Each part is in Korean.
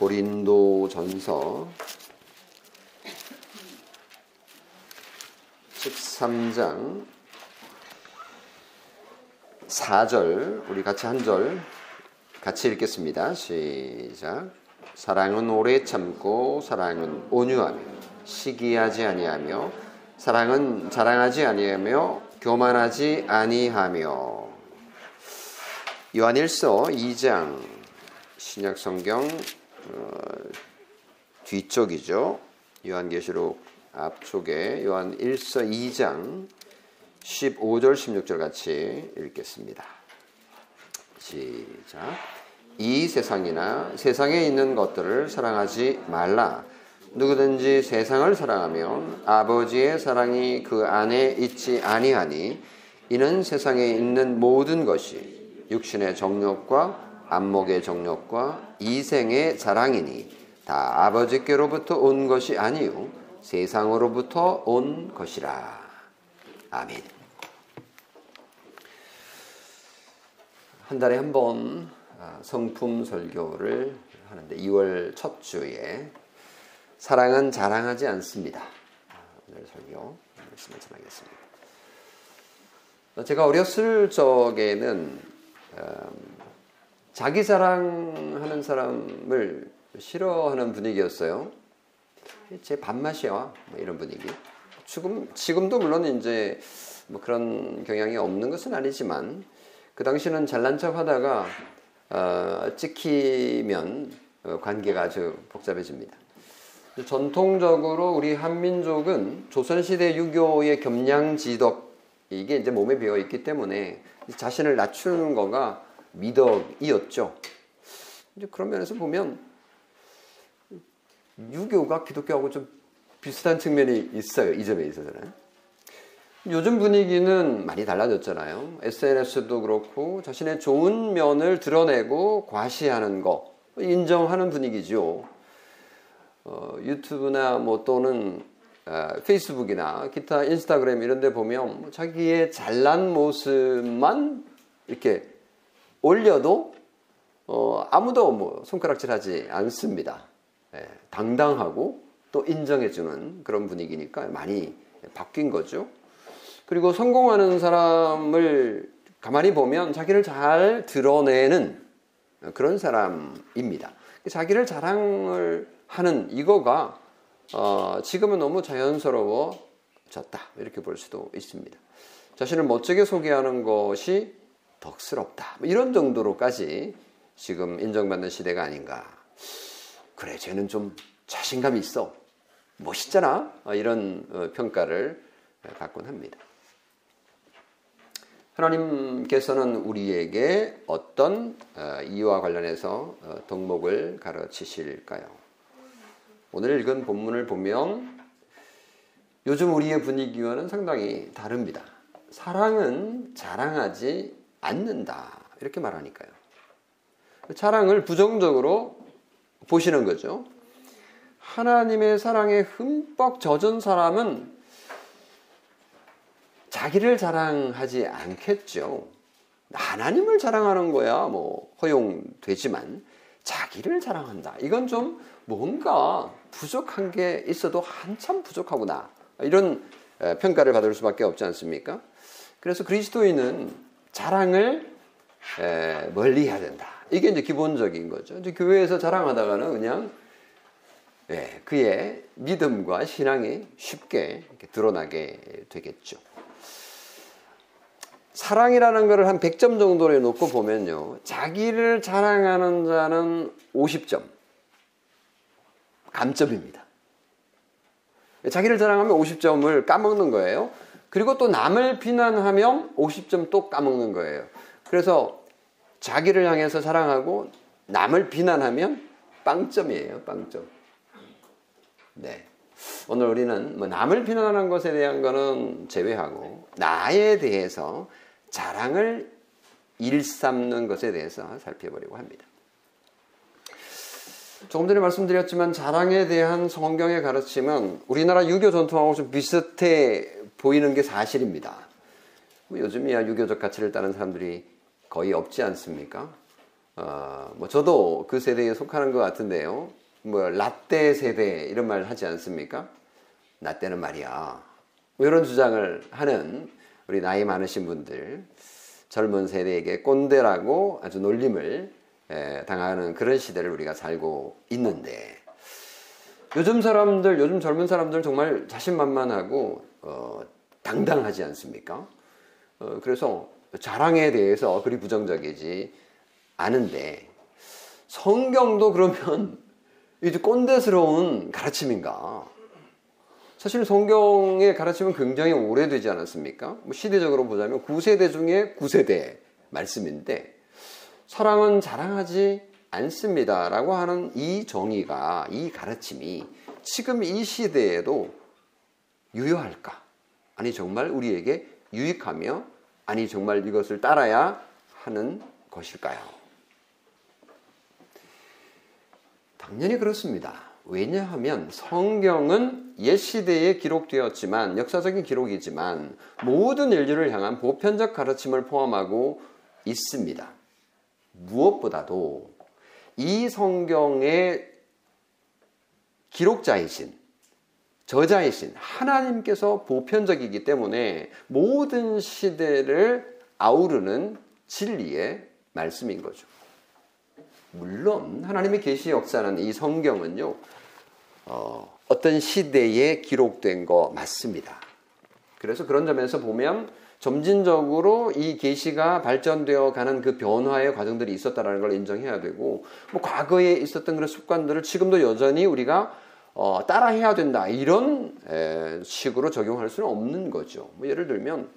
고린도 전서 13장 4절 우리 같이 한 절 같이 읽겠습니다. 시작. 사랑은 오래 참고 사랑은 온유하며 시기하지 아니하며 사랑은 자랑하지 아니하며 교만하지 아니하며 요한일서 2장 신약 성경 어, 뒤쪽이죠. 요한계시록 앞쪽에 요한 1서 2장 15절 16절 같이 읽겠습니다. 시작. 이 세상이나 세상에 있는 것들을 사랑하지 말라. 누구든지 세상을 사랑하면 아버지의 사랑이 그 안에 있지 아니하니 이는 세상에 있는 모든 것이 육신의 정욕과 안목의 정욕과 이생의 자랑이니 다 아버지께로부터 온 것이 아니요 세상으로부터 온 것이라. 아멘. 한 달에 한번 아, 성품 설교를 하는데 2월 첫 주에 사랑은 자랑하지 않습니다. 아, 오늘 설교 말씀을 전하겠습니다. 제가 어렸을 적에는 음, 자기 자랑하는 사람을 싫어하는 분위기였어요. 제 밥맛이야 뭐 이런 분위기. 지금 지금도 물론 이제 뭐 그런 경향이 없는 것은 아니지만 그 당시는 잘난 척하다가 어, 찍히면 어, 관계가 아주 복잡해집니다. 전통적으로 우리 한민족은 조선시대 유교의 겸양지덕 이게 이제 몸에 배어 있기 때문에 자신을 낮추는 거가 미덕이었죠. 이제 그런 면에서 보면 유교가 기독교하고 좀 비슷한 측면이 있어요. 이 점에 있어서는. 요즘 분위기는 많이 달라졌잖아요. SNS도 그렇고 자신의 좋은 면을 드러내고 과시하는 거 인정하는 분위기죠. 어, 유튜브나 뭐 또는 어, 페이스북이나 기타 인스타그램 이런 데 보면 뭐 자기의 잘난 모습만 이렇게 올려도 어, 아무도 뭐 손가락질하지 않습니다. 예, 당당하고 또 인정해주는 그런 분위기니까 많이 바뀐 거죠. 그리고 성공하는 사람을 가만히 보면 자기를 잘 드러내는 그런 사람입니다. 자기를 자랑을 하는 이거가 어, 지금은 너무 자연스러워졌다 이렇게 볼 수도 있습니다. 자신을 멋지게 소개하는 것이 덕스럽다 뭐 이런 정도로까지 지금 인정받는 시대가 아닌가 그래, 쟤는 좀 자신감이 있어. 멋있잖아. 어, 이런 어, 평가를 받곤 합니다. 하나님께서는 우리에게 어떤 어, 이와 관련해서 덕목을 가르치실까요? 오늘 읽은 본문을 보면 요즘 우리의 분위기와는 상당히 다릅니다. 사랑은 자랑하지 않는다. 이렇게 말하니까요. 자랑을 부정적으로 보시는 거죠. 하나님의 사랑에 흠뻑 젖은 사람은 자기를 자랑하지 않겠죠. 하나님을 자랑하는 거야 뭐 허용되지만 자기를 자랑한다. 이건 좀 뭔가 부족한 게 있어도 한참 부족하구나. 이런 평가를 받을 수밖에 없지 않습니까? 그래서 그리스도인은 자랑을 멀리 해야 된다. 이게 이제 기본적인 거죠. 이제 교회에서 자랑하다가는 그냥 예, 그의 믿음과 신앙이 쉽게 드러나게 되겠죠. 사랑이라는 것을 한 100점 정도로 놓고 보면요. 자기를 자랑하는 자는 50점. 감점입니다. 자기를 자랑하면 50점을 까먹는 거예요. 그리고 또 남을 비난하면 50점 또 까먹는 거예요. 그래서 자기를 향해서 사랑하고 남을 비난하면 빵점이에요, 빵점. 네. 오늘 우리는 뭐 남을 비난하는 것에 대한 거는 제외하고 나에 대해서 자랑을 일삼는 것에 대해서 살펴보려고 합니다. 조금 전에 말씀드렸지만 자랑에 대한 성경의 가르침은 우리나라 유교 전통하고 좀 비슷해 보이는 게 사실입니다. 뭐 요즘이야 유교적 가치를 따는 사람들이 거의 없지 않습니까? 어, 뭐 저도 그 세대에 속하는 것 같은데요. 뭐 라떼 세대 이런 말 하지 않습니까? 나 때는 말이야. 뭐 이런 주장을 하는 우리 나이 많으신 분들 젊은 세대에게 꼰대라고 아주 놀림을 에, 당하는 그런 시대를 우리가 살고 있는데 요즘 사람들 요즘 젊은 사람들 정말 자신만만하고 어, 당당하지 않습니까? 어, 그래서 자랑에 대해서 그리 부정적이지 않은데 성경도 그러면 이제 꼰대스러운 가르침인가? 사실 성경의 가르침은 굉장히 오래되지 않았습니까? 뭐 시대적으로 보자면 9세대 중에 9세대 말씀인데 사랑은 자랑하지 않습니다. 라고 하는 이 정의가, 이 가르침이 지금 이 시대에도 유효할까? 아니, 정말 우리에게 유익하며, 아니, 정말 이것을 따라야 하는 것일까요? 당연히 그렇습니다. 왜냐하면 성경은 옛 시대에 기록되었지만 역사적인 기록이지만 모든 인류를 향한 보편적 가르침을 포함하고 있습니다. 무엇보다도 이 성경의 기록자이신 저자이신 하나님께서 보편적이기 때문에 모든 시대를 아우르는 진리의 말씀인 거죠. 물론 하나님의 계시 역사는 이 성경은요 어, 어떤 시대에 기록된 거 맞습니다. 그래서 그런 점에서 보면 점진적으로 이 계시가 발전되어 가는 그 변화의 과정들이 있었다라는 걸 인정해야 되고 뭐 과거에 있었던 그런 습관들을 지금도 여전히 우리가 어, 따라해야 된다 이런 에, 식으로 적용할 수는 없는 거죠. 뭐 예를 들면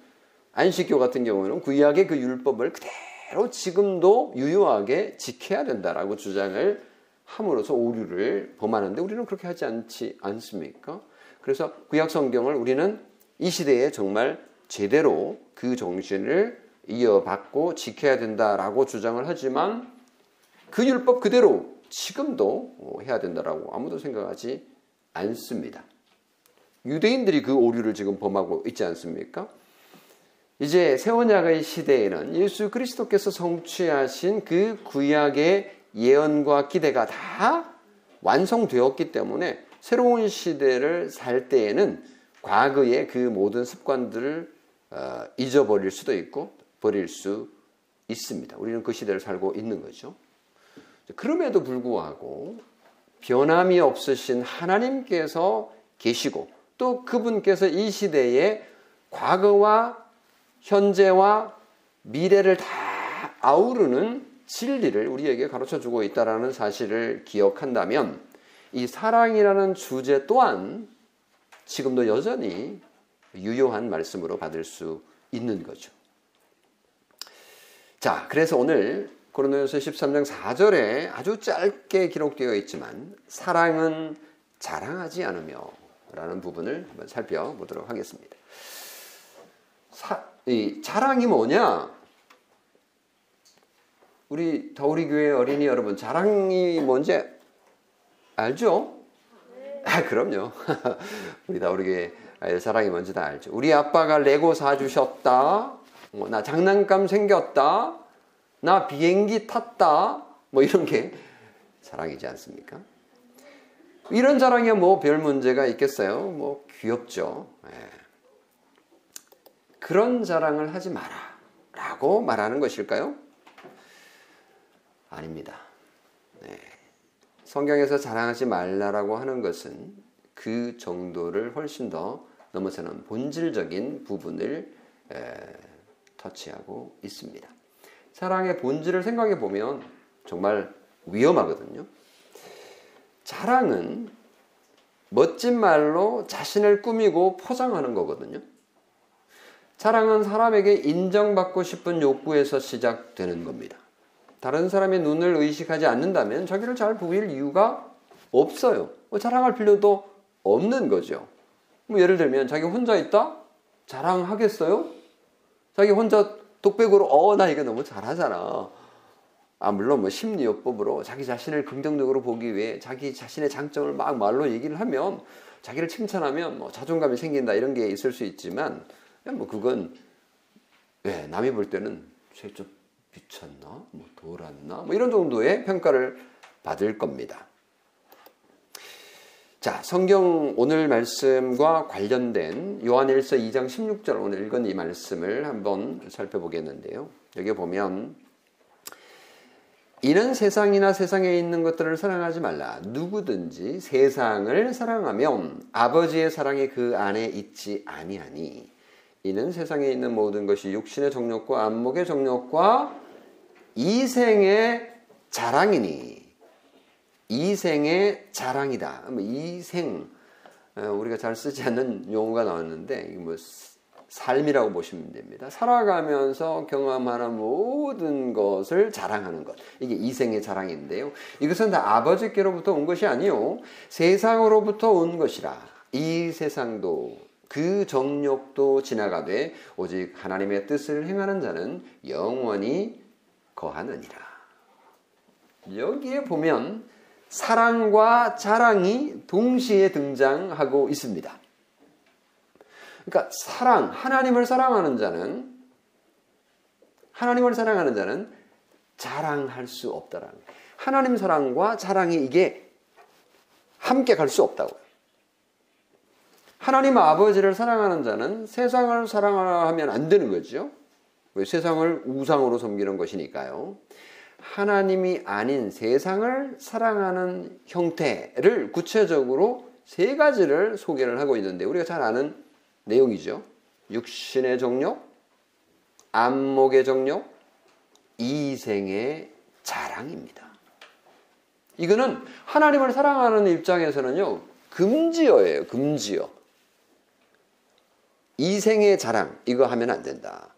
안식교 같은 경우는 구약의 그 율법을 그대로 지금도 유효하게 지켜야 된다라고 주장을 함으로써 오류를 범하는데 우리는 그렇게 하지 않지 않습니까? 그래서 구약 성경을 우리는 이 시대에 정말 제대로 그 정신을 이어받고 지켜야 된다라고 주장을 하지만 그 율법 그대로 지금도 해야 된다라고 아무도 생각하지 않습니다. 유대인들이 그 오류를 지금 범하고 있지 않습니까? 이제 세원약의 시대에는 예수 그리스도께서 성취하신 그 구약의 예언과 기대가 다 완성되었기 때문에 새로운 시대를 살 때에는 과거의 그 모든 습관들을 어, 잊어버릴 수도 있고 버릴 수 있습니다. 우리는 그 시대를 살고 있는 거죠. 그럼에도 불구하고 변함이 없으신 하나님께서 계시고 또 그분께서 이 시대에 과거와 현재와 미래를 다 아우르는 진리를 우리에게 가르쳐 주고 있다라는 사실을 기억한다면 이 사랑이라는 주제 또한 지금도 여전히 유효한 말씀으로 받을 수 있는 거죠. 자, 그래서 오늘 고린도전서 13장 4절에 아주 짧게 기록되어 있지만 사랑은 자랑하지 않으며 라는 부분을 한번 살펴보도록 하겠습니다. 사, 이 자랑이 뭐냐? 우리 더우리 교회 어린이 여러분 자랑이 뭔지 알죠? 아, 그럼요. 우리 다우리 교회 자랑이 뭔지 다 알죠. 우리 아빠가 레고 사주셨다. 뭐, 나 장난감 생겼다. 나 비행기 탔다. 뭐 이런 게 자랑이지 않습니까? 이런 자랑이 뭐별 문제가 있겠어요? 뭐 귀엽죠. 예. 그런 자랑을 하지 마라. 라고 말하는 것일까요? 아닙니다. 네. 성경에서 자랑하지 말라라고 하는 것은 그 정도를 훨씬 더 넘어서는 본질적인 부분을 에, 터치하고 있습니다. 사랑의 본질을 생각해 보면 정말 위험하거든요. 자랑은 멋진 말로 자신을 꾸미고 포장하는 거거든요. 자랑은 사람에게 인정받고 싶은 욕구에서 시작되는 겁니다. 다른 사람의 눈을 의식하지 않는다면 자기를 잘 보일 이유가 없어요. 뭐 자랑할 필요도 없는 거죠. 뭐 예를 들면 자기 혼자 있다? 자랑하겠어요? 자기 혼자 독백으로 어 나 이거 너무 잘하잖아. 아 물론 뭐 심리요법으로 자기 자신을 긍정적으로 보기 위해 자기 자신의 장점을 막 말로 얘기를 하면 자기를 칭찬하면 뭐 자존감이 생긴다 이런 게 있을 수 있지만 뭐 그건 네, 남이 볼 때는 좀 미쳤나? 뭐 돌았나? 뭐 이런 정도의 평가를 받을 겁니다. 자, 성경 오늘 말씀과 관련된 요한일서 2장 16절 오늘 읽은 이 말씀을 한번 살펴보겠는데요. 여기 보면 이는 세상이나 세상에 있는 것들을 사랑하지 말라. 누구든지 세상을 사랑하면 아버지의 사랑이 그 안에 있지 아니하니. 이는 세상에 있는 모든 것이 육신의 정욕과 안목의 정욕과 이생의 자랑이니. 이생의 자랑이다. 뭐 이생 어, 우리가 잘 쓰지 않는 용어가 나왔는데 뭐 삶이라고 보시면 됩니다. 살아가면서 경험하는 모든 것을 자랑하는 것. 이게 이생의 자랑인데요. 이것은 다 아버지께로부터 온 것이 아니요. 세상으로부터 온 것이라. 이 세상도 그 정욕도 지나가되 오직 하나님의 뜻을 행하는 자는 영원히 거하느니라. 여기에 보면 사랑과 자랑이 동시에 등장하고 있습니다. 그러니까 사랑, 하나님을 사랑하는 자는 하나님을 사랑하는 자는 자랑할 수 없다라는. 하나님 사랑과 자랑이 이게 함께 갈 수 없다고요. 하나님 아버지를 사랑하는 자는 세상을 사랑하면 안 되는 거죠. 왜 세상을 우상으로 섬기는 것이니까요. 하나님이 아닌 세상을 사랑하는 형태를 구체적으로 세 가지를 소개를 하고 있는데 우리가 잘 아는 내용이죠. 육신의 정욕, 안목의 정욕, 이생의 자랑입니다. 이거는 하나님을 사랑하는 입장에서는요, 금지어예요, 금지어. 이생의 자랑, 이거 하면 안 된다.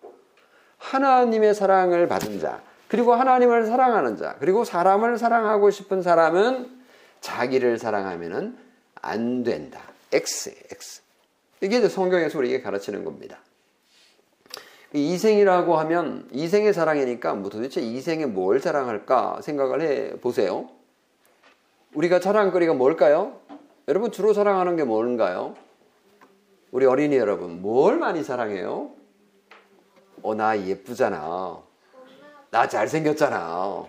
하나님의 사랑을 받은 자, 그리고 하나님을 사랑하는 자, 그리고 사람을 사랑하고 싶은 사람은 자기를 사랑하면 안 된다. X, X. 이게 이제 성경에서 우리에게 가르치는 겁니다. 이생이라고 하면 이생의 사랑이니까 뭐 도대체 이생에 뭘 자랑할까 생각을 해 보세요. 우리가 자랑거리가 뭘까요? 여러분 주로 사랑하는 게 뭔가요? 우리 어린이 여러분 뭘 많이 사랑해요? 어 나 예쁘잖아. 나 잘생겼잖아.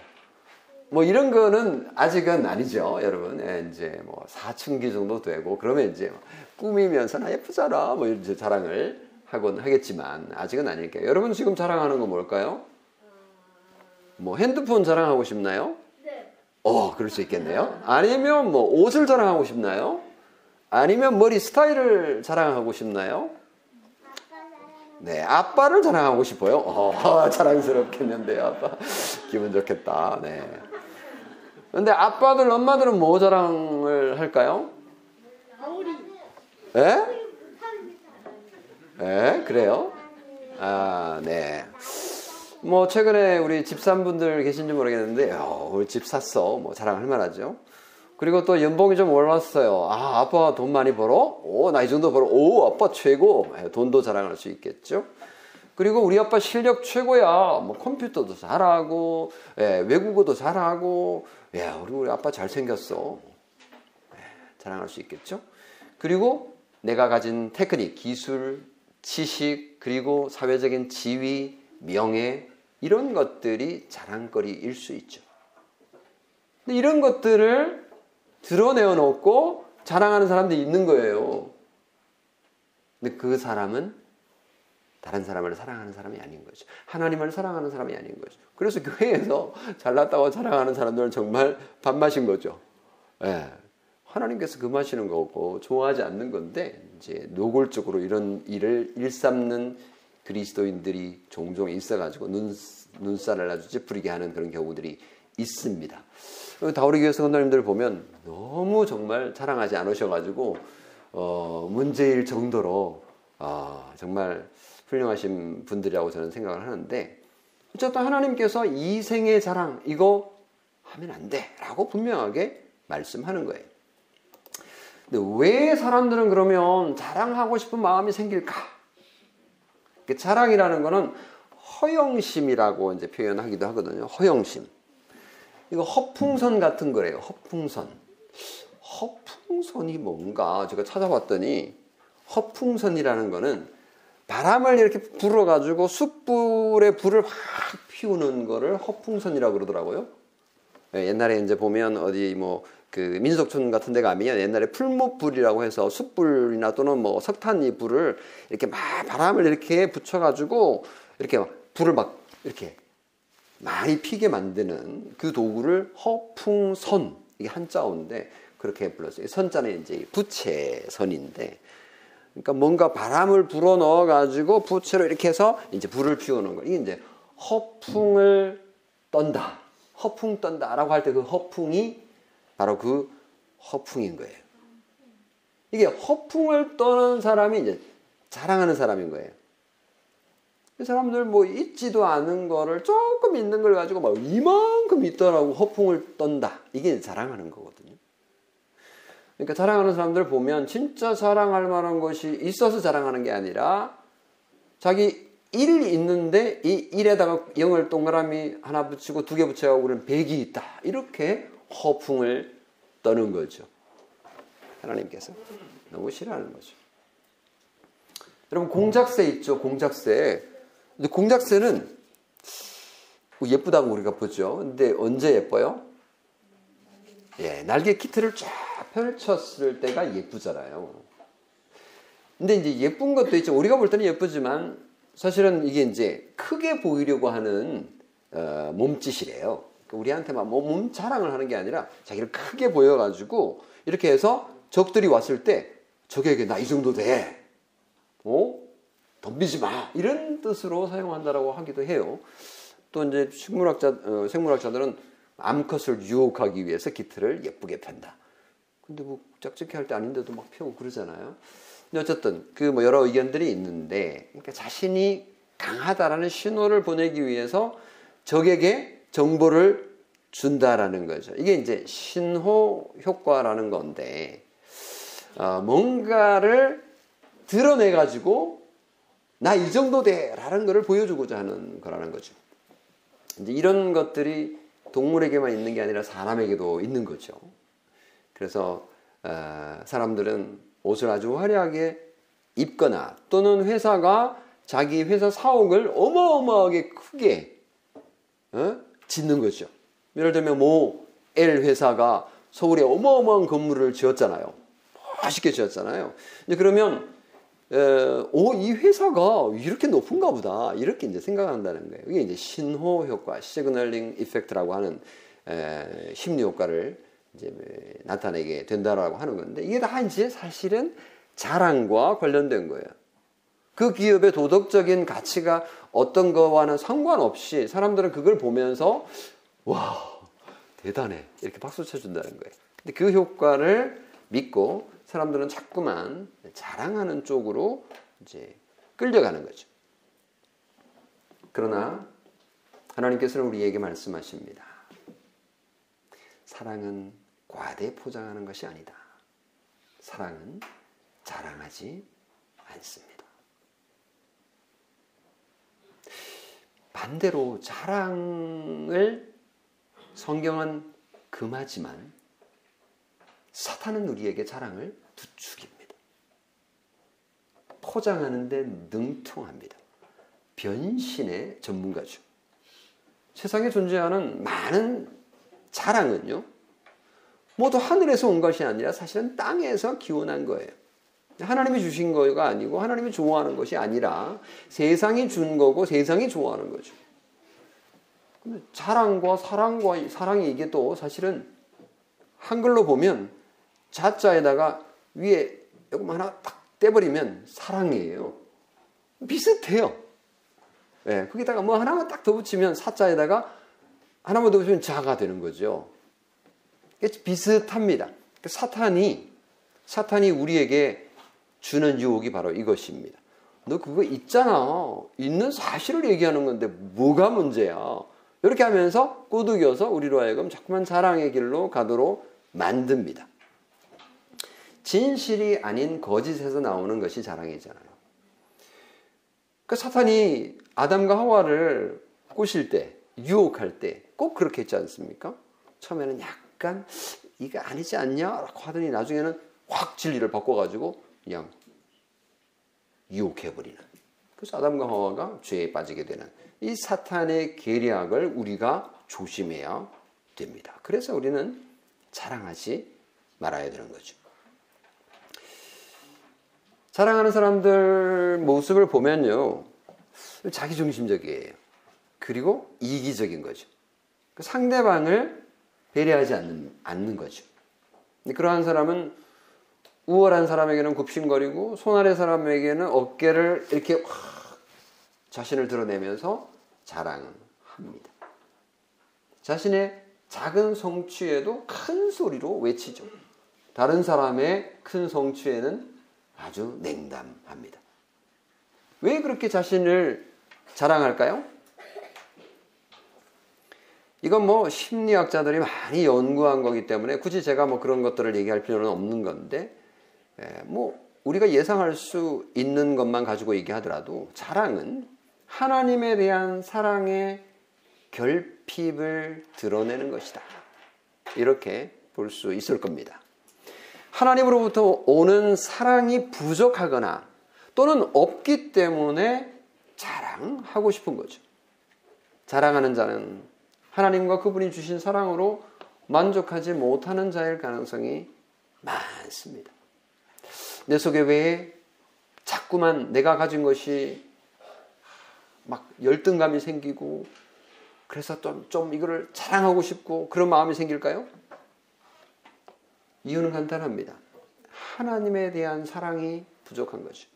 뭐 이런 거는 아직은 아니죠, 여러분. 예, 이제 뭐 사춘기 정도 되고 그러면 이제 꾸미면서 나 예쁘잖아. 뭐 이제 자랑을 하곤 하겠지만 아직은 아닐게요. 여러분 지금 자랑하는 거 뭘까요? 뭐 핸드폰 자랑하고 싶나요? 네. 어, 그럴 수 있겠네요. 아니면 뭐 옷을 자랑하고 싶나요? 아니면 머리 스타일을 자랑하고 싶나요? 네, 아빠를 자랑하고 싶어요. 어, 자랑스럽겠는데요, 아빠. 기분 좋겠다. 네. 근데 아빠들, 엄마들은 뭐 자랑을 할까요? 예? 예, 그래요? 아, 네. 뭐, 최근에 우리 집산분들 계신지 모르겠는데, 어, 우리 집 샀어. 뭐, 자랑할 만하죠. 그리고 또 연봉이 좀 올랐어요. 아, 아빠 돈 많이 벌어? 오, 나 이 정도 벌어. 오, 아빠 최고. 예, 돈도 자랑할 수 있겠죠. 그리고 우리 아빠 실력 최고야. 뭐 컴퓨터도 잘하고, 예, 외국어도 잘하고, 야, 우리, 우리 아빠 잘생겼어. 예, 자랑할 수 있겠죠. 그리고 내가 가진 테크닉, 기술, 지식, 그리고 사회적인 지위, 명예, 이런 것들이 자랑거리일 수 있죠. 근데 이런 것들을 드러내어 놓고 자랑하는 사람들이 있는 거예요. 근데 그 사람은 다른 사람을 사랑하는 사람이 아닌 거죠. 하나님을 사랑하는 사람이 아닌 거죠. 그래서 교회에서 잘났다고 자랑하는 사람들은 정말 밥맛인 거죠. 예. 하나님께서 금하시는 거고 좋아하지 않는 건데 이제 노골적으로 이런 일을 일삼는 그리스도인들이 종종 있어가지고 눈 눈살을 아주 찌푸리게 하는 그런 경우들이 있습니다. 다우리 교회 성도님들 보면 너무 정말 자랑하지 않으셔가지고 어, 문제일 정도로 어, 정말 훌륭하신 분들이라고 저는 생각을 하는데 어쨌든 하나님께서 이 생의 자랑 이거 하면 안 돼라고 분명하게 말씀하는 거예요. 근데 왜 사람들은 그러면 자랑하고 싶은 마음이 생길까? 자랑이라는 거는 허영심이라고 이제 표현하기도 하거든요. 허영심. 이거 허풍선 같은 거래요. 허풍선. 허풍선이 뭔가 제가 찾아봤더니 허풍선이라는 거는 바람을 이렇게 불어가지고 숯불에 불을 확 피우는 거를 허풍선이라고 그러더라고요. 예, 옛날에 이제 보면 어디 뭐 그 민속촌 같은 데 가면 옛날에 풀목불이라고 해서 숯불이나 또는 뭐 석탄이 불을 이렇게 막 바람을 이렇게 붙여가지고 이렇게 막 불을 막 이렇게 많이 피게 만드는 그 도구를 허풍선 이게 한자어인데 그렇게 불렀어요. 선자는 이제 부채선인데 그러니까 뭔가 바람을 불어 넣어 가지고 부채로 이렇게 해서 이제 불을 피우는 거. 이게 이제 허풍을 떤다. 허풍 떤다라고 할 때 그 허풍이 바로 그 허풍인 거예요. 이게 허풍을 떠는 사람이 이제 자랑하는 사람인 거예요. 사람들 뭐 있지도 않은 거를 조금 있는 걸 가지고 막 이만큼 있더라고 허풍을 떤다. 이게 자랑하는 거거든요. 그러니까 자랑하는 사람들 보면 진짜 자랑할 만한 것이 있어서 자랑하는 게 아니라 자기 일이 있는데 이 일에다가 영을 동그라미 하나 붙이고 두 개 붙여가고 그런 백이 있다. 이렇게 허풍을 떠는 거죠. 하나님께서 너무 싫어하는 거죠. 여러분 공작새 있죠. 공작새. 근데 공작새는 뭐 예쁘다고 우리가 보죠. 근데 언제 예뻐요? 예, 날개 키트를 쫙 펼쳤을 때가 예쁘잖아요. 근데 이제 예쁜 것도 있죠. 우리가 볼 때는 예쁘지만 사실은 이게 이제 크게 보이려고 하는 어, 몸짓이래요. 그러니까 우리한테만 뭐 몸 자랑을 하는 게 아니라 자기를 크게 보여가지고 이렇게 해서 적들이 왔을 때 적에게 나 이 정도 돼. 어? 덤비지 마. 이런 뜻으로 사용한다라고 하기도 해요. 또 이제 식물학자, 어, 생물학자들은 암컷을 유혹하기 위해서 기틀을 예쁘게 편다. 근데 뭐 짝짓기 할 때 아닌데도 막 펴고 그러잖아요. 근데 어쨌든 그 뭐 여러 의견들이 있는데 그러니까 자신이 강하다라는 신호를 보내기 위해서 적에게 정보를 준다라는 거죠. 이게 이제 신호 효과라는 건데 어, 뭔가를 드러내 가지고 나 이 정도 돼 라는 것을 보여주고자 하는 거라는 거죠. 이제 이런 것들이 동물에게만 있는 게 아니라 사람에게도 있는 거죠. 그래서 어, 사람들은 옷을 아주 화려하게 입거나 또는 회사가 자기 회사 사옥을 어마어마하게 크게 어? 짓는 거죠. 예를 들면 뭐 L 회사가 서울에 어마어마한 건물을 지었잖아요. 멋있게 지었잖아요. 그러면 오, 이 회사가 이렇게 높은가 보다. 이렇게 이제 생각한다는 거예요. 이게 이제 신호 효과, 시그널링 이펙트라고 하는 에, 심리 효과를 이제 나타내게 된다라고 하는 건데 이게 다 이제 사실은 자랑과 관련된 거예요. 그 기업의 도덕적인 가치가 어떤 거와는 상관없이 사람들은 그걸 보면서 와 대단해 이렇게 박수 쳐준다는 거예요. 근데 그 효과를 믿고 사람들은 자꾸만 자랑하는 쪽으로 이제 끌려가는 거죠. 그러나 하나님께서는 우리에게 말씀하십니다. 사랑은 과대 포장하는 것이 아니다. 사랑은 자랑하지 않습니다. 반대로 자랑을 성경은 금하지만 사탄은 우리에게 자랑을 부추깁니다. 포장하는데 능통합니다. 변신의 전문가죠. 세상에 존재하는 많은 자랑은요, 모두 하늘에서 온 것이 아니라 사실은 땅에서 기원한 거예요. 하나님이 주신 거가 아니고 하나님이 좋아하는 것이 아니라 세상이 준 거고 세상이 좋아하는 거죠. 자랑과 사랑과 사랑이 이게 또 사실은 한글로 보면 자자에다가 위에 요금 하나 딱 떼버리면 사랑이에요. 비슷해요. 예, 네, 거기다가 뭐 하나만 딱 더 붙이면 사자에다가 하나만 더 붙이면 자가 되는 거죠. 비슷합니다. 그러니까 사탄이 사탄이 우리에게 주는 유혹이 바로 이것입니다. 너 그거 있잖아. 있는 사실을 얘기하는 건데 뭐가 문제야? 이렇게 하면서 꼬드겨서 우리로 하여금 자꾸만 사랑의 길로 가도록 만듭니다. 진실이 아닌 거짓에서 나오는 것이 자랑이잖아요. 그 사탄이 아담과 하와를 꼬실 때, 유혹할 때 꼭 그렇게 했지 않습니까? 처음에는 약간 이게 아니지 않냐라고 하더니 나중에는 확 진리를 바꿔가지고 그냥 유혹해버리는 그래서 아담과 하와가 죄에 빠지게 되는 이 사탄의 계략을 우리가 조심해야 됩니다. 그래서 우리는 자랑하지 말아야 되는 거죠. 자랑하는 사람들 모습을 보면요. 자기중심적이에요. 그리고 이기적인 거죠. 그 상대방을 배려하지 않는, 않는 거죠. 그러한 사람은 우월한 사람에게는 굽신거리고 손아래 사람에게는 어깨를 이렇게 확 자신을 드러내면서 자랑합니다. 자신의 작은 성취에도 큰 소리로 외치죠. 다른 사람의 큰 성취에는 아주 냉담합니다. 왜 그렇게 자신을 자랑할까요? 이건 뭐 심리학자들이 많이 연구한 거기 때문에 굳이 제가 뭐 그런 것들을 얘기할 필요는 없는 건데, 예, 뭐 우리가 예상할 수 있는 것만 가지고 얘기하더라도 자랑은 하나님에 대한 사랑의 결핍을 드러내는 것이다. 이렇게 볼 수 있을 겁니다. 하나님으로부터 오는 사랑이 부족하거나 또는 없기 때문에 자랑하고 싶은 거죠. 자랑하는 자는 하나님과 그분이 주신 사랑으로 만족하지 못하는 자일 가능성이 많습니다. 내 속에 왜 자꾸만 내가 가진 것이 막 열등감이 생기고 그래서 좀, 좀 이거를 자랑하고 싶고 그런 마음이 생길까요? 이유는 간단합니다. 하나님에 대한 사랑이 부족한 거죠.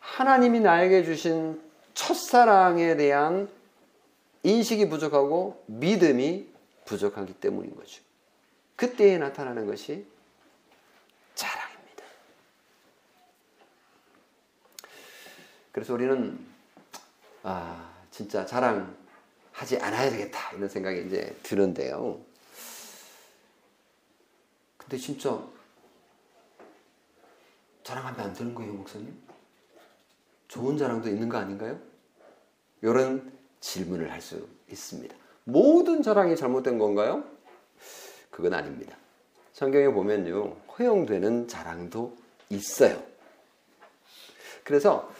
하나님이 나에게 주신 첫사랑에 대한 인식이 부족하고 믿음이 부족하기 때문인 거죠. 그때에 나타나는 것이 자랑입니다. 그래서 우리는 아 진짜 자랑하지 않아야 되겠다 이런 생각이 이제 드는데요. 근데 진짜 자랑하면 안 되는 거예요, 목사님? 좋은 자랑도 있는 거 아닌가요? 이런 질문을 할 수 있습니다. 모든 자랑이 잘못된 건가요? 그건 아닙니다. 성경에 보면요, 허용되는 자랑도 있어요. 그래서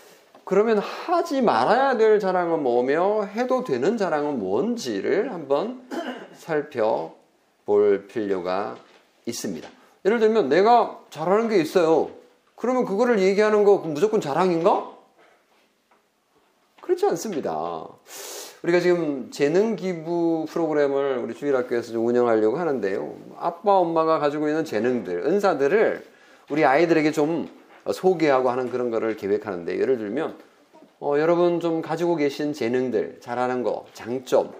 그러면 하지 말아야 될 자랑은 뭐며 해도 되는 자랑은 뭔지를 한번 살펴볼 필요가 있습니다. 예를 들면 내가 잘하는 게 있어요. 그러면 그거를 얘기하는 거 무조건 자랑인가? 그렇지 않습니다. 우리가 지금 재능 기부 프로그램을 우리 주일학교에서 운영하려고 하는데요. 아빠, 엄마가 가지고 있는 재능들, 은사들을 우리 아이들에게 좀 소개하고 하는 그런 거를 계획하는데 예를 들면 어, 여러분 좀 가지고 계신 재능들, 잘하는 거, 장점,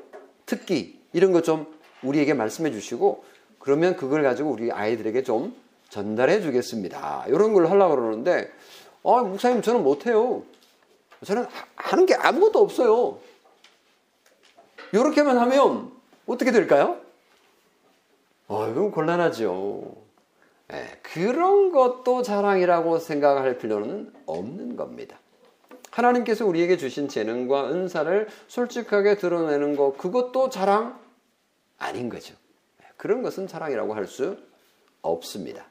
특기 이런 거좀 우리에게 말씀해 주시고 그러면 그걸 가지고 우리 아이들에게 좀 전달해 주겠습니다. 이런 걸 하려고 그러는데 아, 목사님 저는 못해요. 저는 하는 게 아무것도 없어요. 이렇게만 하면 어떻게 될까요? 어, 이건 곤란하죠. 네, 그런 것도 자랑이라고 생각할 필요는 없는 겁니다. 하나님께서 우리에게 주신 재능과 은사를 솔직하게 드러내는 것, 그것도 자랑 아닌 거죠. 네, 그런 것은 자랑이라고 할 수 없습니다.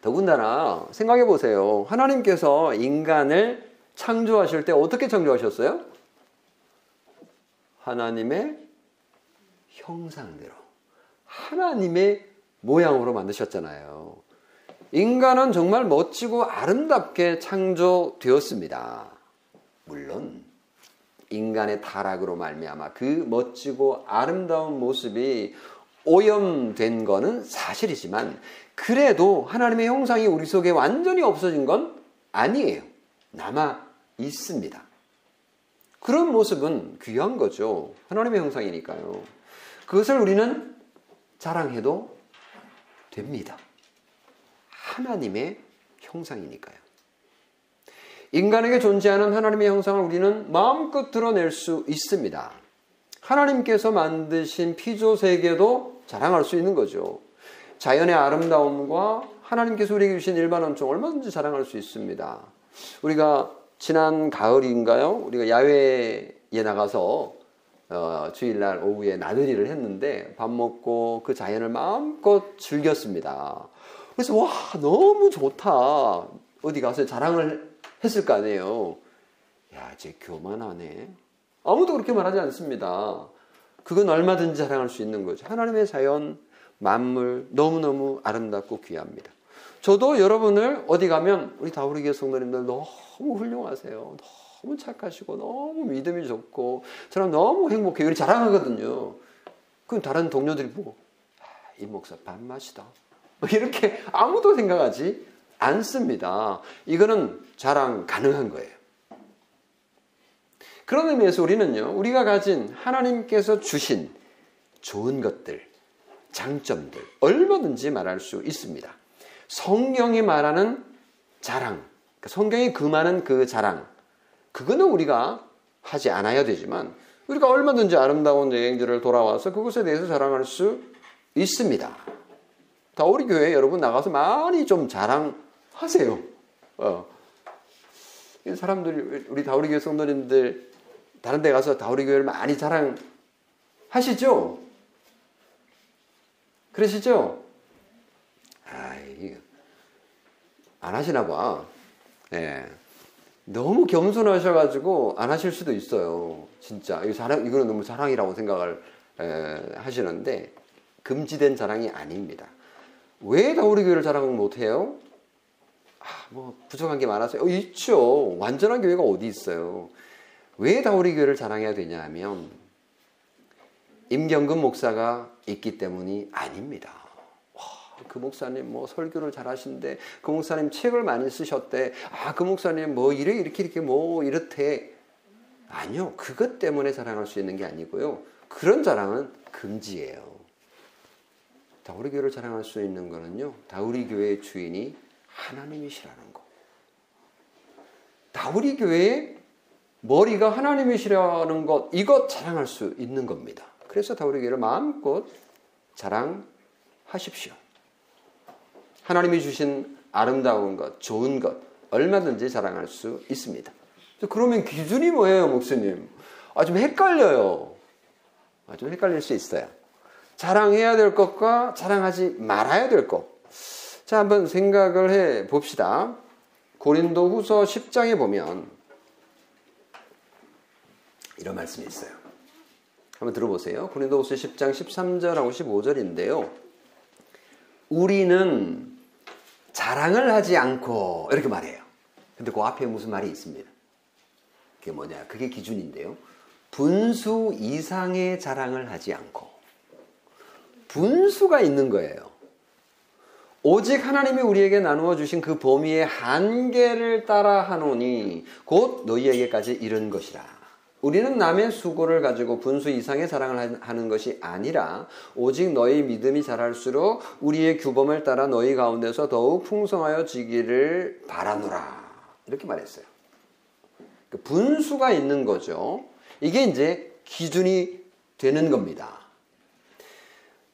더군다나 생각해 보세요. 하나님께서 인간을 창조하실 때 어떻게 창조하셨어요? 하나님의 형상대로 하나님의 모양으로 만드셨잖아요. 인간은 정말 멋지고 아름답게 창조되었습니다. 물론 인간의 타락으로 말미암아 그 멋지고 아름다운 모습이 오염된 것은 사실이지만 그래도 하나님의 형상이 우리 속에 완전히 없어진 건 아니에요. 남아 있습니다. 그런 모습은 귀한 거죠. 하나님의 형상이니까요. 그것을 우리는 자랑해도 됩니다. 하나님의 형상이니까요. 인간에게 존재하는 하나님의 형상을 우리는 마음껏 드러낼 수 있습니다. 하나님께서 만드신 피조 세계도 자랑할 수 있는 거죠. 자연의 아름다움과 하나님께서 우리에게 주신 일반 원총 얼마든지 자랑할 수 있습니다. 우리가 지난 가을인가요? 우리가 야외에 나가서 어, 주일날 오후에 나들이를 했는데 밥 먹고 그 자연을 마음껏 즐겼습니다. 그래서 와 너무 좋다. 어디 가서 자랑을 했을 거 아니에요. 야, 쟤 교만하네. 아무도 그렇게 말하지 않습니다. 그건 얼마든지 자랑할 수 있는 거죠. 하나님의 자연, 만물 너무너무 아름답고 귀합니다. 저도 여러분을 어디 가면 우리 다우리교 성도님들 너무 훌륭하세요. 너무 착하시고 너무 믿음이 좋고 저는 너무 행복해요. 이렇게 자랑하거든요. 그럼 다른 동료들이 보고 아, 이 목사 반맛이다. 이렇게 아무도 생각하지 않습니다. 이거는 자랑 가능한 거예요. 그런 의미에서 우리는요, 우리가 가진 하나님께서 주신 좋은 것들, 장점들, 얼마든지 말할 수 있습니다. 성경이 말하는 자랑, 그러니까 성경이 금하는 그 자랑, 그거는 우리가 하지 않아야 되지만, 우리가 얼마든지 아름다운 여행지를 돌아와서 그것에 대해서 자랑할 수 있습니다. 다 우리 교회 여러분 나가서 많이 좀 자랑하세요. 어. 사람들이 우리 다우리 교회 성도님들 다른 데 가서 다우리 교회를 많이 자랑하시죠? 그러시죠? 아이, 안 하시나 봐. 예. 너무 겸손하셔가지고 안 하실 수도 있어요. 진짜. 이거 자랑, 이거는 너무 자랑이라고 생각을 에, 하시는데, 금지된 자랑이 아닙니다. 왜 다우리 교회를 자랑 못해요? 아, 뭐, 부족한 게 많아서요. 어, 있죠. 완전한 교회가 어디 있어요. 왜 다우리 교회를 자랑해야 되냐 하면 임경근 목사가 있기 때문이 아닙니다. 와, 그 목사님 뭐 설교를 잘하신데 그 목사님 책을 많이 쓰셨대. 아, 그 목사님 뭐 이래 이렇게 이렇게 뭐 이렇대. 아니요. 그것 때문에 자랑할 수 있는 게 아니고요. 그런 자랑은 금지예요. 다우리 교회를 자랑할 수 있는 거는요. 다우리 교회의 주인이 하나님이시라는 거. 다우리 교회의 머리가 하나님이시라는 것, 이것 자랑할 수 있는 겁니다. 그래서 다우리교회를 마음껏 자랑하십시오. 하나님이 주신 아름다운 것, 좋은 것, 얼마든지 자랑할 수 있습니다. 그러면 기준이 뭐예요, 목사님? 아, 좀 헷갈려요. 아, 좀 헷갈릴 수 있어요. 자랑해야 될 것과 자랑하지 말아야 될 것. 자, 한번 생각을 해 봅시다. 고린도 후서 10장에 보면 이런 말씀이 있어요. 한번 들어보세요. 고린도후서 10장 13절하고 15절인데요. 우리는 자랑을 하지 않고 이렇게 말해요. 근데 그 앞에 무슨 말이 있습니다. 그게 뭐냐? 그게 기준인데요. 분수 이상의 자랑을 하지 않고 분수가 있는 거예요. 오직 하나님이 우리에게 나누어 주신 그 범위의 한계를 따라 하노니 곧 너희에게까지 이른 것이라. 우리는 남의 수고를 가지고 분수 이상의 사랑을 하는 것이 아니라 오직 너희 믿음이 자랄수록 우리의 규범을 따라 너희 가운데서 더욱 풍성하여 지기를 바라노라. 이렇게 말했어요. 그 분수가 있는 거죠. 이게 이제 기준이 되는 겁니다.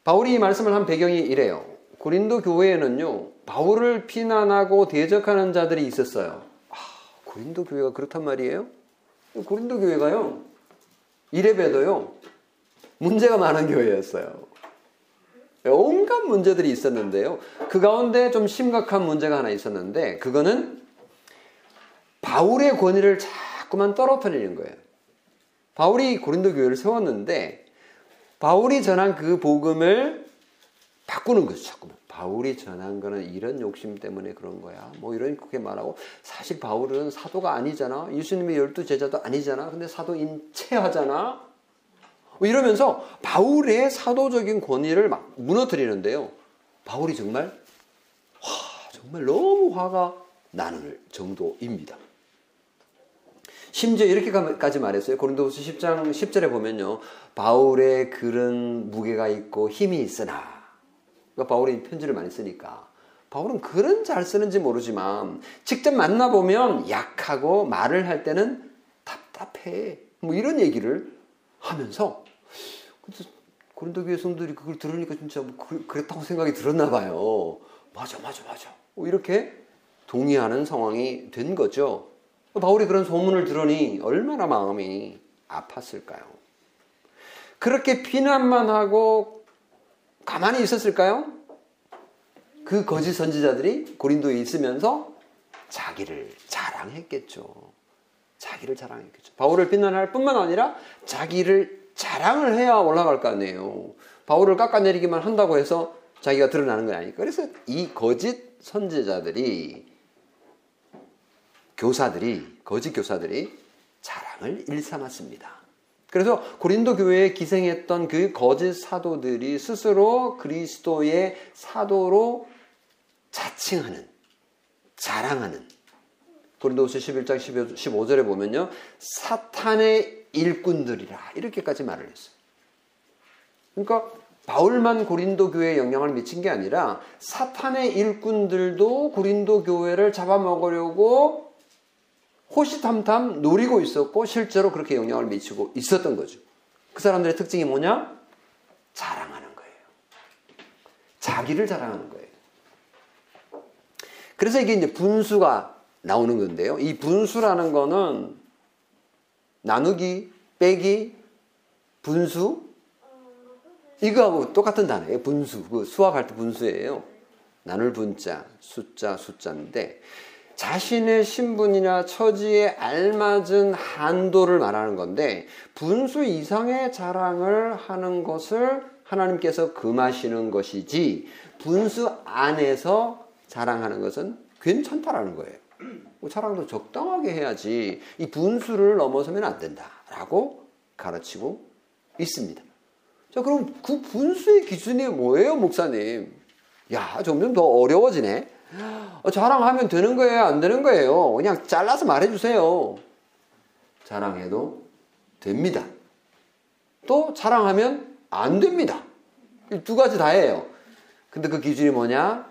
바울이 이 말씀을 한 배경이 이래요. 고린도 교회에는요, 바울을 비난하고 대적하는 자들이 있었어요. 아, 고린도 교회가 그렇단 말이에요? 고린도 교회가요. 이래봬도요. 문제가 많은 교회였어요. 온갖 문제들이 있었는데요. 그 가운데 좀 심각한 문제가 하나 있었는데 그거는 바울의 권위를 자꾸만 떨어뜨리는 거예요. 바울이 고린도 교회를 세웠는데 바울이 전한 그 복음을 바꾸는 거죠. 자꾸만. 바울이 전한 거는 이런 욕심 때문에 그런 거야. 뭐 이런 그렇게 말하고 사실 바울은 사도가 아니잖아. 예수님의 열두 제자도 아니잖아. 근데 사도인 체하잖아. 뭐 이러면서 바울의 사도적인 권위를 막 무너뜨리는데요. 바울이 정말 와 정말 너무 화가 나는 정도입니다. 심지어 이렇게까지 말했어요. 고린도후서 10장 10절에 보면요. 바울의 글은 무게가 있고 힘이 있으나 그러니까 바울이 편지를 많이 쓰니까. 바울은 글은 잘 쓰는지 모르지만 직접 만나보면 약하고 말을 할 때는 답답해. 뭐 이런 얘기를 하면서 고린도 교회 성들이 그걸 들으니까 진짜 뭐 그, 그랬다고 생각이 들었나 봐요. 맞아, 맞아, 맞아. 뭐 이렇게 동의하는 상황이 된 거죠. 바울이 그런 소문을 들으니 얼마나 마음이 아팠을까요? 그렇게 비난만 하고 가만히 있었을까요? 그 거짓 선지자들이 고린도에 있으면서 자기를 자랑했겠죠. 자기를 자랑했겠죠. 바울을 비난할 뿐만 아니라 자기를 자랑을 해야 올라갈 거 아니에요. 바울을 깎아내리기만 한다고 해서 자기가 드러나는 건 아니니까. 그래서 이 거짓 선제자들이 교사들이 거짓 교사들이 자랑을 일삼았습니다. 그래서 고린도 교회에 기생했던 그 거짓 사도들이 스스로 그리스도의 사도로 자칭하는 자랑하는 고린도후서 11장 15절에 보면요. 사탄의 일꾼들이라 이렇게까지 말을 했어요. 그러니까 바울만 고린도 교회에 영향을 미친 게 아니라 사탄의 일꾼들도 고린도 교회를 잡아먹으려고 호시탐탐 노리고 있었고 실제로 그렇게 영향을 미치고 있었던 거죠. 그 사람들의 특징이 뭐냐? 자랑하는 거예요. 자기를 자랑하는 거예요. 그래서 이게 이제 분수가 나오는 건데요. 이 분수라는 거는 나누기, 빼기, 분수, 이거하고 똑같은 단어예요. 분수. 그 수학할 때 분수예요. 나눌 분자, 숫자, 숫자인데 자신의 신분이나 처지에 알맞은 한도를 말하는 건데 분수 이상의 자랑을 하는 것을 하나님께서 금하시는 것이지 분수 안에서 자랑하는 것은 괜찮다라는 거예요. 뭐 자랑도 적당하게 해야지 이 분수를 넘어서면 안 된다라고 가르치고 있습니다. 자, 그럼 그 분수의 기준이 뭐예요, 목사님? 야, 점점 더 어려워지네. 어, 자랑하면 되는 거예요? 안 되는 거예요? 그냥 잘라서 말해주세요. 자랑해도 됩니다. 또 자랑하면 안 됩니다. 두 가지 다예요. 근데 그 기준이 뭐냐?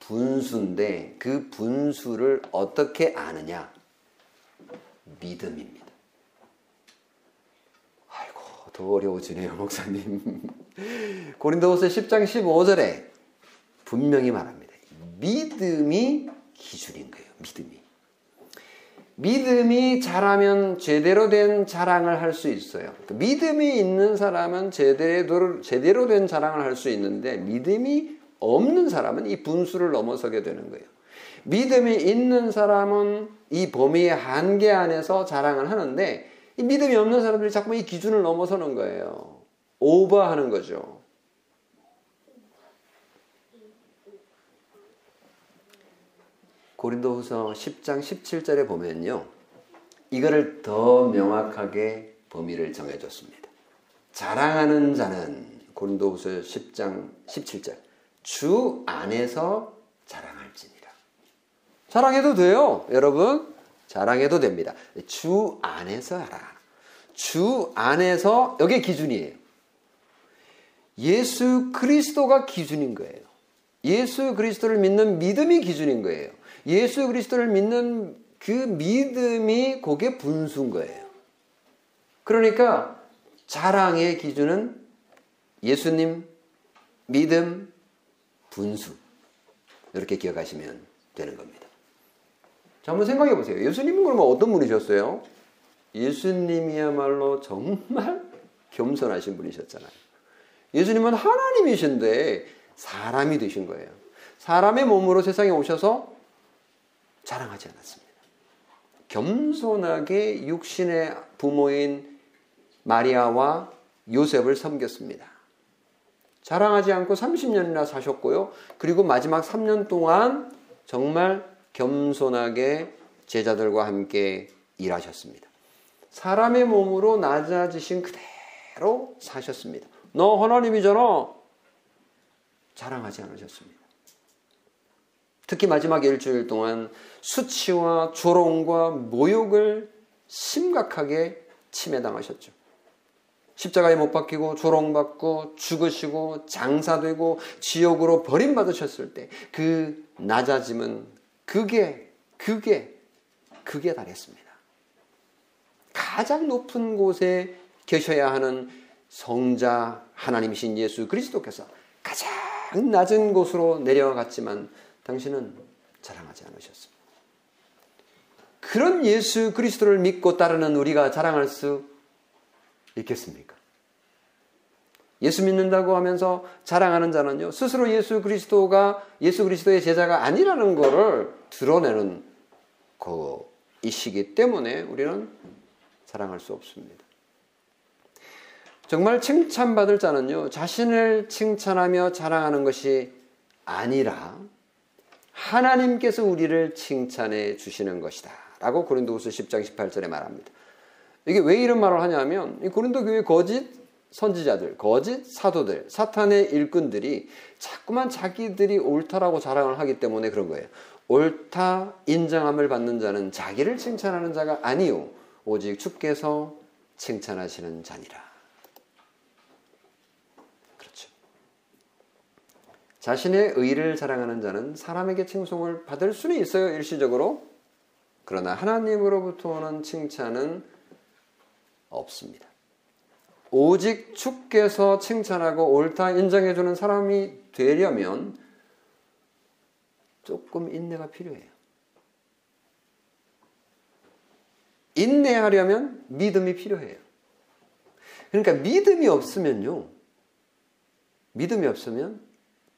분수인데 그 분수를 어떻게 아느냐? 믿음입니다. 더 어려워지네요, 목사님. 고린도후서 10장 15절에 분명히 말합니다. 믿음이 기준인 거예요. 믿음이. 믿음이 자라면 제대로 된 자랑을 할 수 있어요. 그러니까 믿음이 있는 사람은 제대로, 제대로 된 자랑을 할 수 있는데 믿음이 없는 사람은 이 분수를 넘어서게 되는 거예요. 믿음이 있는 사람은 이 범위의 한계 안에서 자랑을 하는데 이 믿음이 없는 사람들이 자꾸 이 기준을 넘어서는 거예요. 오버하는 거죠. 고린도후서 10장 17절에 보면요. 이거를 더 명확하게 범위를 정해 줬습니다. 자랑하는 자는 고린도후서 10장 17절 주 안에서 자랑할지니라. 자랑해도 돼요, 여러분. 자랑해도 됩니다. 주 안에서 하라. 주 안에서 여기 기준이에요. 예수 그리스도가 기준인 거예요. 예수 그리스도를 믿는 믿음이 기준인 거예요. 예수 그리스도를 믿는 그 믿음이 그게 분수인 거예요. 그러니까 자랑의 기준은 예수님, 믿음, 분수. 이렇게 기억하시면 되는 겁니다. 자, 한번 생각해 보세요. 예수님은 그러면 어떤 분이셨어요? 예수님이야말로 정말 겸손하신 분이셨잖아요. 예수님은 하나님이신데 사람이 되신 거예요. 사람의 몸으로 세상에 오셔서 자랑하지 않았습니다. 겸손하게 육신의 부모인 마리아와 요셉을 섬겼습니다. 자랑하지 않고 30년이나 사셨고요. 그리고 마지막 3년 동안 정말 겸손하게 제자들과 함께 일하셨습니다. 사람의 몸으로 낮아지신 그대로 사셨습니다. 너 하나님이잖아. 자랑하지 않으셨습니다. 특히 마지막 일주일 동안 수치와 조롱과 모욕을 심각하게 침해당하셨죠. 십자가에 못 박히고 조롱받고 죽으시고 장사되고 지옥으로 버림받으셨을 때 그 낮아짐은 그게, 그게, 그게 달했습니다. 가장 높은 곳에 계셔야 하는 성자 하나님이신 예수 그리스도께서 가장 낮은 곳으로 내려갔지만 당신은 자랑하지 않으셨습니다. 그런 예수 그리스도를 믿고 따르는 우리가 자랑할 수 있겠습니까? 예수 믿는다고 하면서 자랑하는 자는요, 스스로 예수 그리스도가 예수 그리스도의 제자가 아니라는 것을 드러내는 자이시기 때문에 우리는 자랑할 수 없습니다. 정말 칭찬받을 자는요, 자신을 칭찬하며 자랑하는 것이 아니라 하나님께서 우리를 칭찬해 주시는 것이다. 라고 고린도후서 10장 18절에 말합니다. 이게 왜 이런 말을 하냐면 이 고린도 교회 거짓 선지자들, 거짓 사도들, 사탄의 일꾼들이 자꾸만 자기들이 옳다라고 자랑을 하기 때문에 그런 거예요. 옳다 인정함을 받는 자는 자기를 칭찬하는 자가 아니요 오직 주께서 칭찬하시는 자니라. 그렇죠. 자신의 의를 자랑하는 자는 사람에게 칭송을 받을 수는 있어요 일시적으로. 그러나 하나님으로부터 오는 칭찬은 없습니다. 오직 주께서 칭찬하고 옳다 인정해주는 사람이 되려면 조금 인내가 필요해요. 인내하려면 믿음이 필요해요. 그러니까 믿음이 없으면요. 믿음이 없으면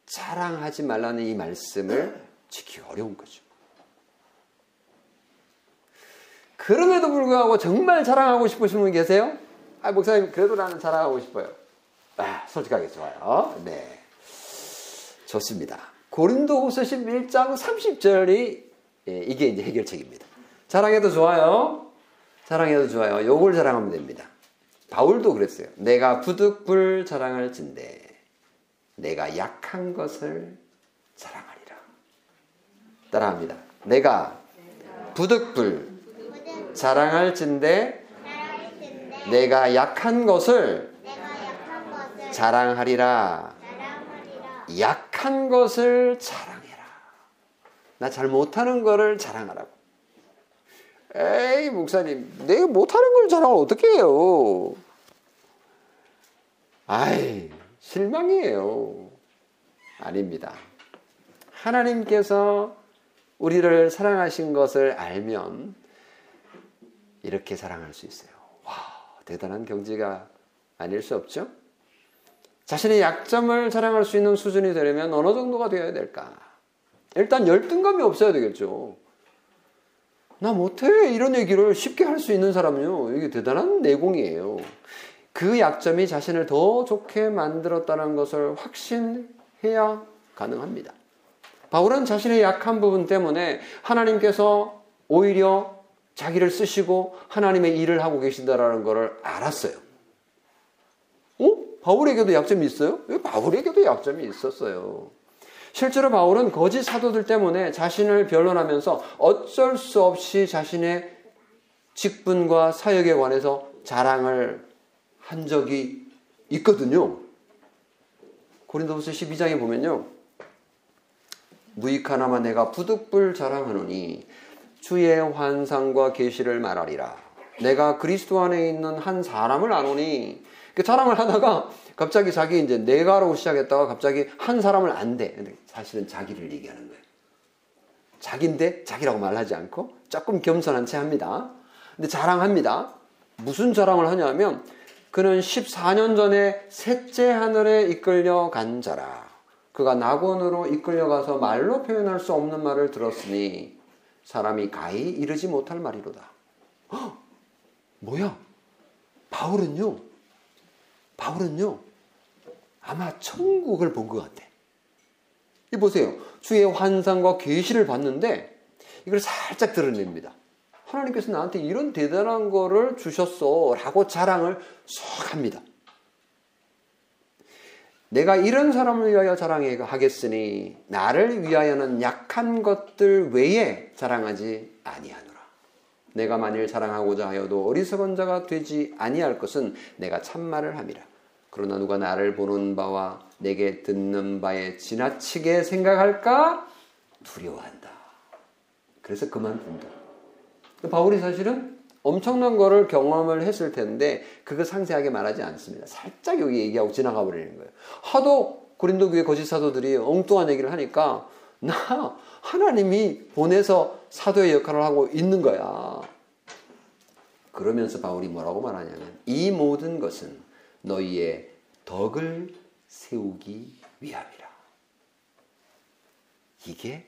자랑하지 말라는 이 말씀을 지키기 어려운 거죠. 그럼에도 불구하고 정말 자랑하고 싶으신 분 계세요? 아, 목사님, 그래도 나는 자랑하고 싶어요. 아, 솔직하게 좋아요. 네. 좋습니다. 고린도후서 11장 30절이 예, 이게 이제 해결책입니다. 자랑해도 좋아요. 자랑해도 좋아요. 요걸 자랑하면 됩니다. 바울도 그랬어요. 내가 부득불 자랑할 진대 내가 약한 것을 자랑하리라. 따라합니다. 내가 부득불 자랑할 진대 내가 약한 것을 자랑하리라. 약한 것을 자랑해라. 나 잘 못하는 거를 자랑하라고. 에이, 목사님, 내가 못하는 걸 자랑을 어떻게 해요? 아이, 실망이에요. 아닙니다. 하나님께서 우리를 사랑하신 것을 알면 이렇게 사랑할 수 있어요. 와, 대단한 경지가 아닐 수 없죠? 자신의 약점을 자랑할 수 있는 수준이 되려면 어느 정도가 되어야 될까? 일단 열등감이 없어야 되겠죠. 나 못해 이런 얘기를 쉽게 할 수 있는 사람은요 이게 대단한 내공이에요. 그 약점이 자신을 더 좋게 만들었다는 것을 확신해야 가능합니다. 바울은 자신의 약한 부분 때문에 하나님께서 오히려 자기를 쓰시고 하나님의 일을 하고 계신다라는 것을 알았어요. 어? 바울에게도 약점이 있어요? 바울에게도 약점이 있었어요. 실제로 바울은 거짓 사도들 때문에 자신을 변론하면서 어쩔 수 없이 자신의 직분과 사역에 관해서 자랑을 한 적이 있거든요. 고린도후서 12장에 보면요. 무익 하나마 내가 부득불 자랑하노니 주의 환상과 계시를 말하리라. 내가 그리스도 안에 있는 한 사람을 아노니 그 자랑을 하다가 갑자기 자기 이제 내가로 시작했다가 갑자기 한 사람을 안 돼. 사실은 자기를 얘기하는 거예요. 자기인데 자기라고 말하지 않고 조금 겸손한 채 합니다. 근데 자랑합니다. 무슨 자랑을 하냐면 그는 14년 전에 셋째 하늘에 이끌려 간 자라. 그가 낙원으로 이끌려가서 말로 표현할 수 없는 말을 들었으니 사람이 가히 이르지 못할 말이로다. 헉, 뭐야? 바울은요, 바울은요, 아마 천국을 본 것 같아. 이 보세요. 주의 환상과 계시를 봤는데 이걸 살짝 드러냅니다. 하나님께서 나한테 이런 대단한 거를 주셨어. 라고 자랑을 쏙 합니다. 내가 이런 사람을 위하여 자랑하겠으니 나를 위하여는 약한 것들 외에 자랑하지 아니하노라. 내가 만일 자랑하고자 하여도 어리석은 자가 되지 아니할 것은 내가 참말을 함이라. 그러나 누가 나를 보는 바와 내게 듣는 바에 지나치게 생각할까 두려워한다. 그래서 그만 둔다. 바울이 사실은 엄청난 거를 경험을 했을 텐데 그거 상세하게 말하지 않습니다. 살짝 여기 얘기하고 지나가 버리는 거예요. 하도 고린도 교회 거짓 사도들이 엉뚱한 얘기를 하니까 나 하나님이 보내서 사도의 역할을 하고 있는 거야. 그러면서 바울이 뭐라고 말하냐면 이 모든 것은 너희의 덕을 세우기 위함이라. 이게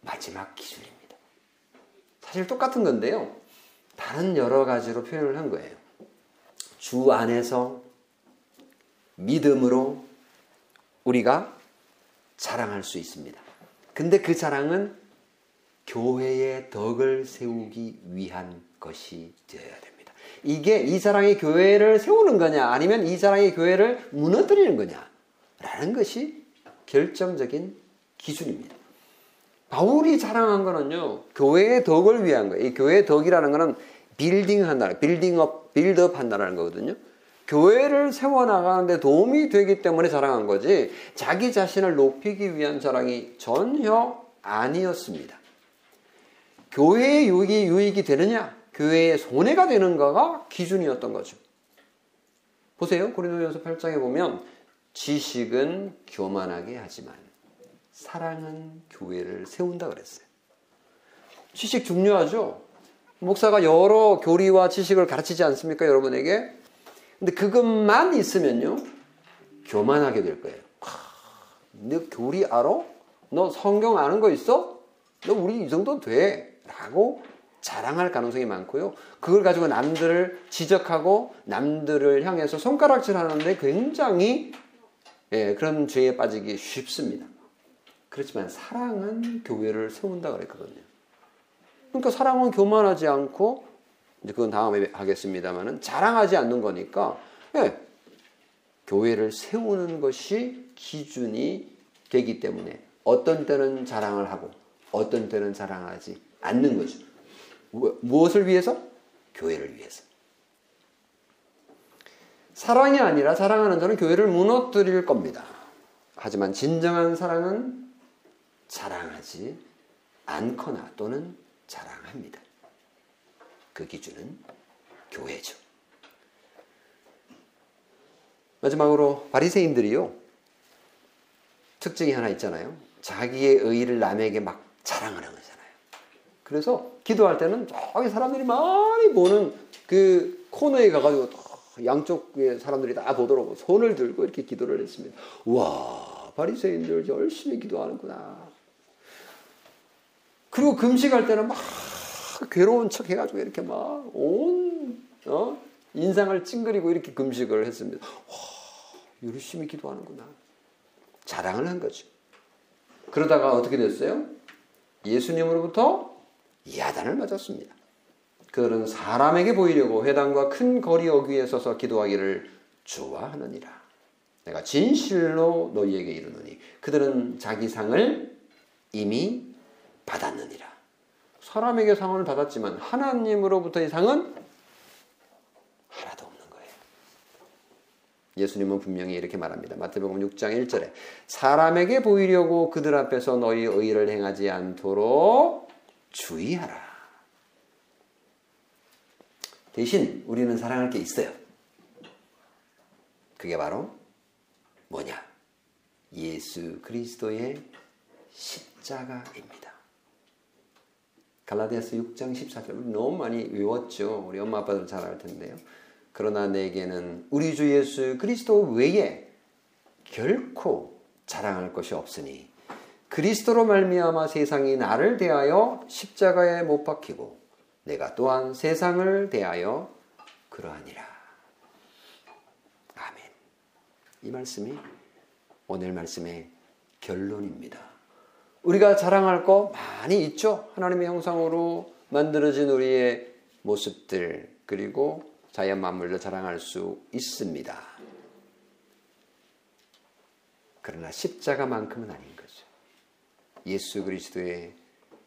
마지막 기준입니다. 사실 똑같은 건데요. 다른 여러 가지로 표현을 한 거예요. 주 안에서 믿음으로 우리가 자랑할 수 있습니다. 근데 그 자랑은 교회의 덕을 세우기 위한 것이 되어야 됩니다. 이게 이 자랑이 교회를 세우는 거냐 아니면 이 자랑이 교회를 무너뜨리는 거냐 라는 것이 결정적인 기준입니다. 바울이 자랑한 거는요, 교회의 덕을 위한 거예요. 이 교회의 덕이라는 거는 빌딩 한다, 빌딩업, 빌드업 한다는 거거든요. 교회를 세워나가는데 도움이 되기 때문에 자랑한 거지, 자기 자신을 높이기 위한 자랑이 전혀 아니었습니다. 교회의 유익이, 유익이 되느냐, 교회의 손해가 되는가가 기준이었던 거죠. 보세요. 고린도전서 8장에 보면 지식은 교만하게 하지만 사랑은 교회를 세운다 그랬어요. 지식 중요하죠. 목사가 여러 교리와 지식을 가르치지 않습니까, 여러분에게? 근데 그것만 있으면요, 교만하게 될 거예요. 너 교리 알아? 너 성경 아는 거 있어? 너 우리 이 정도 돼. 라고 자랑할 가능성이 많고요. 그걸 가지고 남들을 지적하고 남들을 향해서 손가락질 하는데 굉장히 예, 그런 죄에 빠지기 쉽습니다. 그렇지만 사랑은 교회를 세운다 그랬거든요. 그러니까 사랑은 교만하지 않고 이제 그건 다음에 하겠습니다만은 자랑하지 않는 거니까 예, 교회를 세우는 것이 기준이 되기 때문에 어떤 때는 자랑을 하고 어떤 때는 자랑하지 않는 거죠. 무엇을 위해서? 교회를 위해서. 사랑이 아니라 사랑하는 자는 교회를 무너뜨릴 겁니다. 하지만 진정한 사랑은 자랑하지 않거나 또는 자랑합니다. 그 기준은 교회죠. 마지막으로 바리새인들이요. 특징이 하나 있잖아요. 자기의 의를 남에게 막 자랑하는 거잖아요. 그래서 기도할 때는 저기 사람들이 많이 보는 그 코너에 가가지고 양쪽의 사람들이 다 보도록 손을 들고 이렇게 기도를 했습니다. 와 바리새인들 열심히 기도하는구나. 그리고 금식할 때는 막 괴로운 척 해가지고 이렇게 막 온 어? 인상을 찡그리고 이렇게 금식을 했습니다. 와 열심히 기도하는구나. 자랑을 한 거죠. 그러다가 어떻게 됐어요? 예수님으로부터 야단을 맞았습니다. 그들은 사람에게 보이려고 회당과 큰 거리 어귀에 서서 기도하기를 좋아하느니라. 내가 진실로 너희에게 이르노니 그들은 자기 상을 이미 받았느니라. 사람에게 상을 받았지만 하나님으로부터의 상은 하나도 없는 거예요. 예수님은 분명히 이렇게 말합니다. 마태복음 6장 1절에 사람에게 보이려고 그들 앞에서 너희 의를 행하지 않도록 주의하라. 대신 우리는 사랑할 게 있어요. 그게 바로 뭐냐? 예수 그리스도의 십자가입니다. 갈라디아서 6장 14절 우리 너무 많이 외웠죠. 우리 엄마 아빠들 잘 알 텐데요. 그러나 내게는 우리 주 예수 그리스도 외에 결코 자랑할 것이 없으니 그리스도로 말미암아 세상이 나를 대하여 십자가에 못 박히고 내가 또한 세상을 대하여 그러하니라. 아멘. 이 말씀이 오늘 말씀의 결론입니다. 우리가 자랑할 거 많이 있죠. 하나님의 형상으로 만들어진 우리의 모습들 그리고 자연 만물도 자랑할 수 있습니다. 그러나 십자가만큼은 아닌 거죠. 예수 그리스도의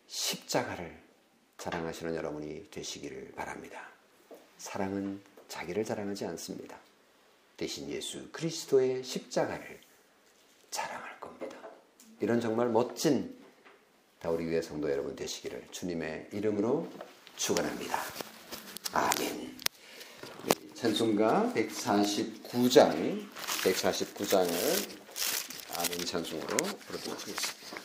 십자가를 자랑하시는 여러분이 되시기를 바랍니다. 사랑은 자기를 자랑하지 않습니다. 대신 예수 그리스도의 십자가를 자랑할 겁니다. 이런 정말 멋진 다 우리 교회 성도 여러분 되시기를 주님의 이름으로 축원합니다. 아멘. 찬송가 149장 149장을 아멘 찬송으로 부르도록 하겠습니다.